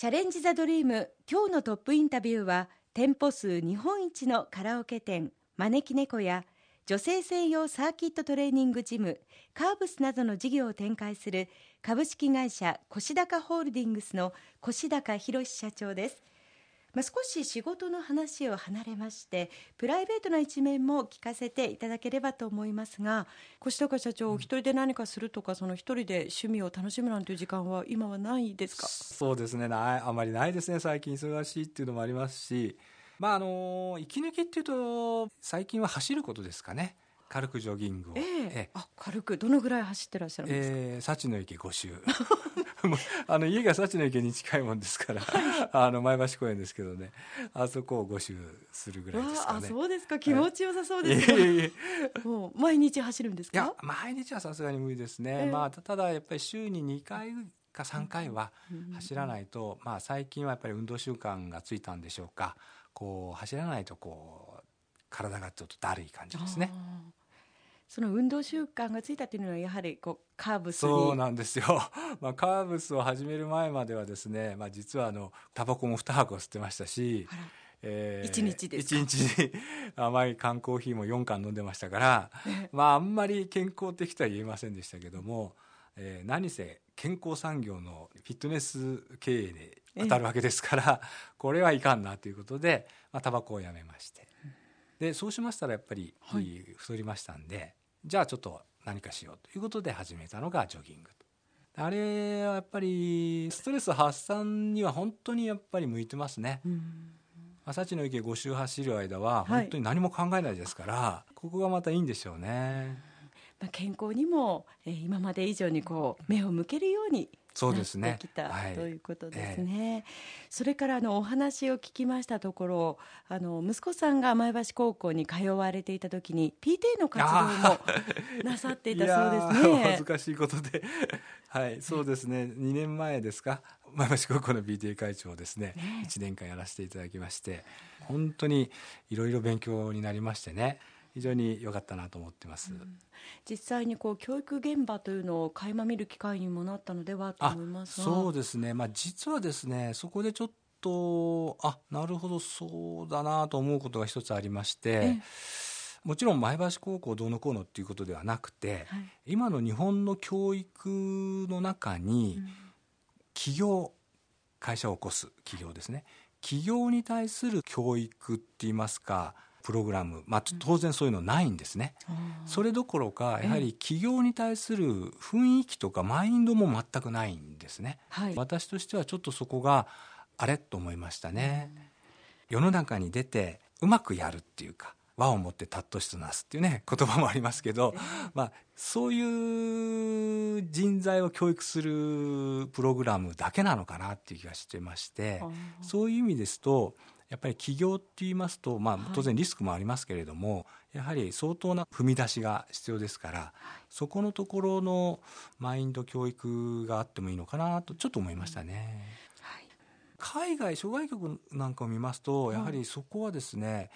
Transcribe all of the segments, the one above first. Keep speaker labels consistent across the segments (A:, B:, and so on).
A: チャレンジ・ザ・ドリーム今日のトップインタビューは店舗数日本一のカラオケ店招き猫や女性専用サーキットトレーニングジムカーブスなどの事業を展開する株式会社コシダカホールディングスの越高博社長です。まあ、少し仕事の話を離れましてプライベートな一面も聞かせていただければと思いますが越高社長、お一人で何かするとかその一人で趣味を楽しむなんていう時間は今はないですか？
B: そうですね。なあまりないですね。最近忙しいっていうのもありますし。まああの息抜きっていうと最近は走ることですかね。軽くジョギングを、
A: えー、えあ軽く。どのぐらい走ってらっしゃるんですか、え
B: ー、幸の池5周 あの家が幸の池に近いもんですからあの前橋公園ですけどね。あそこを5周するぐらいですかね。
A: あそうですか。気持ちよさそうですね、い。もう毎日走るんですか？いや
B: 毎日はさすがに無理ですね、えー、まあただやっぱり週に2回か3回は走らないと、まあ最近はやっぱり運動習慣がついたんでしょうか。こう走らないとこう体がちょっとだるい感じですね。
A: その運動習慣がついたというのはやはりこうカーブス
B: そうなんですよ、まあ、カーブスを始める前まではですね、まあ、実はあのタバコも2箱吸ってましたし、
A: えー、1日です
B: か？1日。に 甘い缶コーヒーも4缶飲んでましたから、まああんまり健康的とは言えませんでしたけども、えー、何せ健康産業のフィットネス経営に当たるわけですから、これはいかんなということで、まあ、タバコをやめまして。でそうしましたらやっぱり、太りましたんでじゃあちょっと何かしようということで始めたのがジョギングあれはやっぱりストレス発散には本当にやっぱり向いてますね。朝地の池5周走る間は本当に何も考えないですから、はい、ここがまたいいんでしょうね。
A: まあ、健康にも、えー、今まで以上にこう目を向けるようにそうですね。きた、はい、ということですね。えー、それからあのお話を聞きましたところ、あの息子さんが前橋高校に通われていた時に PTA の活動もなさっていたそうですね。
B: 恥ずかしいことで、はい、そうですね。2年前ですか、前橋高校の PTA 会長をですね、ね1年間やらせていただきまして、本当にいろいろ勉強になりましてね。非常に良かったなと思ってます、うん、
A: 実際にこう教育現場というのを垣間見る機会にもなったのではと思います
B: そうですね、まあ、実はですねそこでちょっとあなるほどそうだなと思うことが一つありましてもちろん前橋高校どうのこうのっていうことではなくて、はい、今の日本の教育の中に、企業会社を起こす企業ですね。企業に対する教育っていいますかプログラム、まあ、当然そういうのないんですね、うん、それどころかやはり企業に対する雰囲気とかマインドも全くないんですね、はい、私としてはちょっとそこがあれと思いましたね、うん、世の中に出てうまくやるっていうか和をもって尊しとなすっていうね 言葉もありますけど、まあ、そういう人材を教育するプログラムだけなのかなっていう気がしてましてそういう意味ですとやっぱり起業って言いますと、まあ、当然リスクもありますけれども、はい、やはり相当な踏み出しが必要ですから、はい、そこのところのマインド教育があってもいいのかなとちょっと思いましたね。はい、海外諸外国なんかを見ますとやはりそこはですね、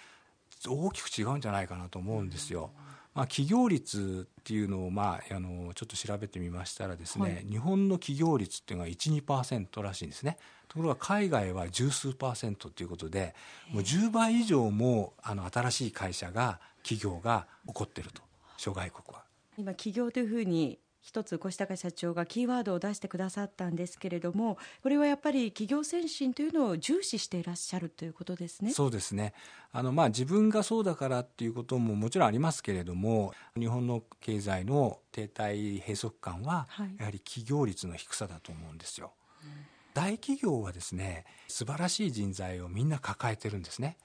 B: 大きく違うんじゃないかなと思うんですよ。まあ、企業率っていうのを、まあ、あのちょっと調べてみましたらですね、はい、日本の企業率っていうのが12%らしいんですね。ところが海外は十数パーセントということでもう10倍以上もあの新しい会社が企業が起こっていると諸外国は。
A: 今企業というふうに一つ越高社長がキーワードを出してくださったんですけれどもこれはやっぱり企業先進というのを重視していらっしゃるということですね。
B: そうですねあの、まあ、自分がそうだからっていうことももちろんありますけれども日本の経済の停滞閉塞感は、やはり企業率の低さだと思うんですよ。うん、大企業はですね素晴らしい人材をみんな抱えてるんですね。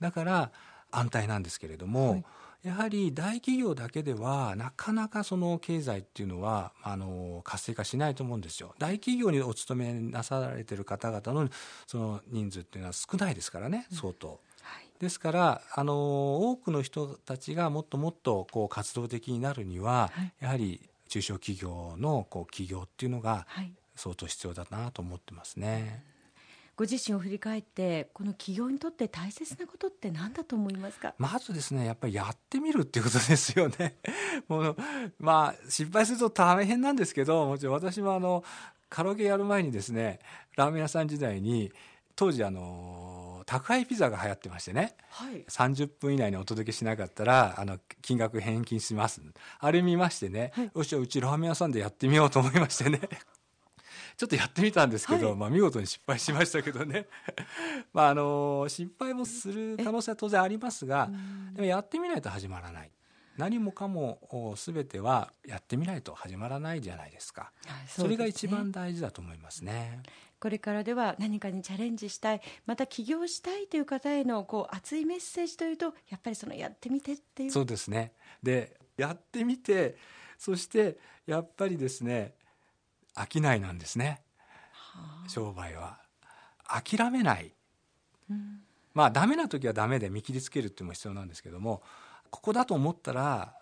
B: だから安泰なんですけれども、はいやはり大企業だけではなかなかその経済っていうのはあの活性化しないと思うんですよ。大企業にお勤めなされてる方々のその人数っていうのは少ないですからね相当。うんはい、ですからあの多くの人たちがもっともっとこう活動的になるには、はい、やはり中小企業のこう企業っていうのが相当必要だなと思ってますね。うん
A: ご自身を振り返ってこの企業にとって大切なことって何だと思いますか？
B: まずですねやっぱりやってみるっていうことですよね。もうまあ失敗すると大変なんですけどもちろん私もあのカラオケやる前にですねラーメン屋さん時代に当時あの宅配ピザが流行ってましてね、はい、30分以内にお届けしなかったらあの金額返金します。あれ見ましてね、はい、よしうちラーメン屋さんでやってみようと思いましてねちょっとやってみたんですけど、はい、まあ見事に失敗しましたけどね。まああの失敗もする可能性は当然ありますがでもやってみないと始まらない。何もかも全てはやってみないと始まらないじゃないですか、そそれが一番大事だと思いますね。
A: これからでは何かにチャレンジしたいまた起業したいという方へのこう熱いメッセージというとやっぱりそのやってみてっていう。
B: そうですね。でやってみてそしてやっぱりですね商いなんですね、はあ、商売は。諦めない、うん、まあダメな時はダメで見切りつけるっていうのも必要なんですけどもここだと思ったら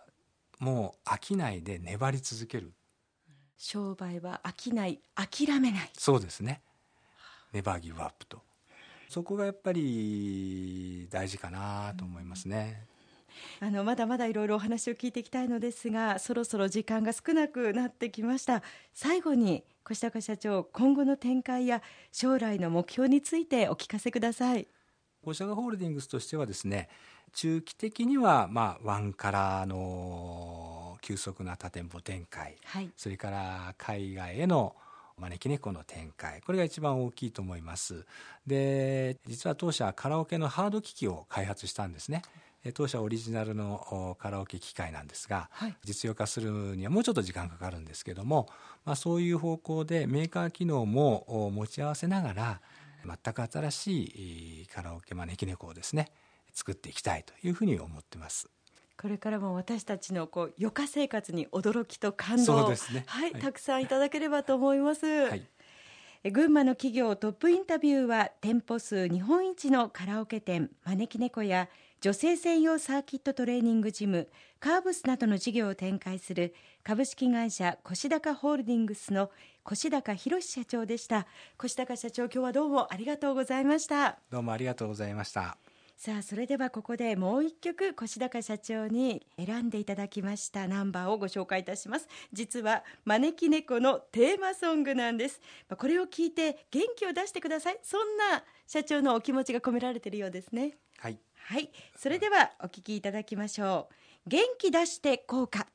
B: もう飽きないで粘り続ける。
A: 商売は飽きない諦めない。
B: そうですね。ネバーギブアップと。そこがやっぱり大事かなと思いますね、
A: あのまだまだいろいろお話を聞いていきたいのですがそろそろ時間が少なくなってきました。最後に越高社長今後の展開や将来の目標についてお聞かせください。
B: 越高ホールディングスとしてはですね中期的には、まあ、ワンカラーの急速な多店舗展開、はい、それから海外への招き猫の展開。これが一番大きいと思います。で実は当社カラオケのハード機器を開発したんですね当社オリジナルのカラオケ機械なんですが、はい、実用化するにはもうちょっと時間かかるんですけども、まあ、そういう方向でメーカー機能も持ち合わせながら全く新しいカラオケ招き猫をですね作っていきたいというふうに思ってます。
A: これからも私たちのこう余暇生活に驚きと感動を、ね、はい、はい、たくさんいただければと思います。はい、群馬の企業トップインタビューは店舗数日本一のカラオケ店招き猫や女性専用サーキットトレーニングジムカーブスなどの事業を展開する株式会社越高ホールディングスの越高博社長でした。越高社長今日はどうもありがとうございました。
B: どうもありがとうございました。
A: さあそれではここでもう一曲越高社長に選んでいただきましたナンバーをご紹介いたします。実は招き猫のテーマソングなんです。これを聞いて元気を出してください。そんな社長のお気持ちが込められているようですね。
B: はい
A: はい。それではお聞きいただきましょう。元気出して効果。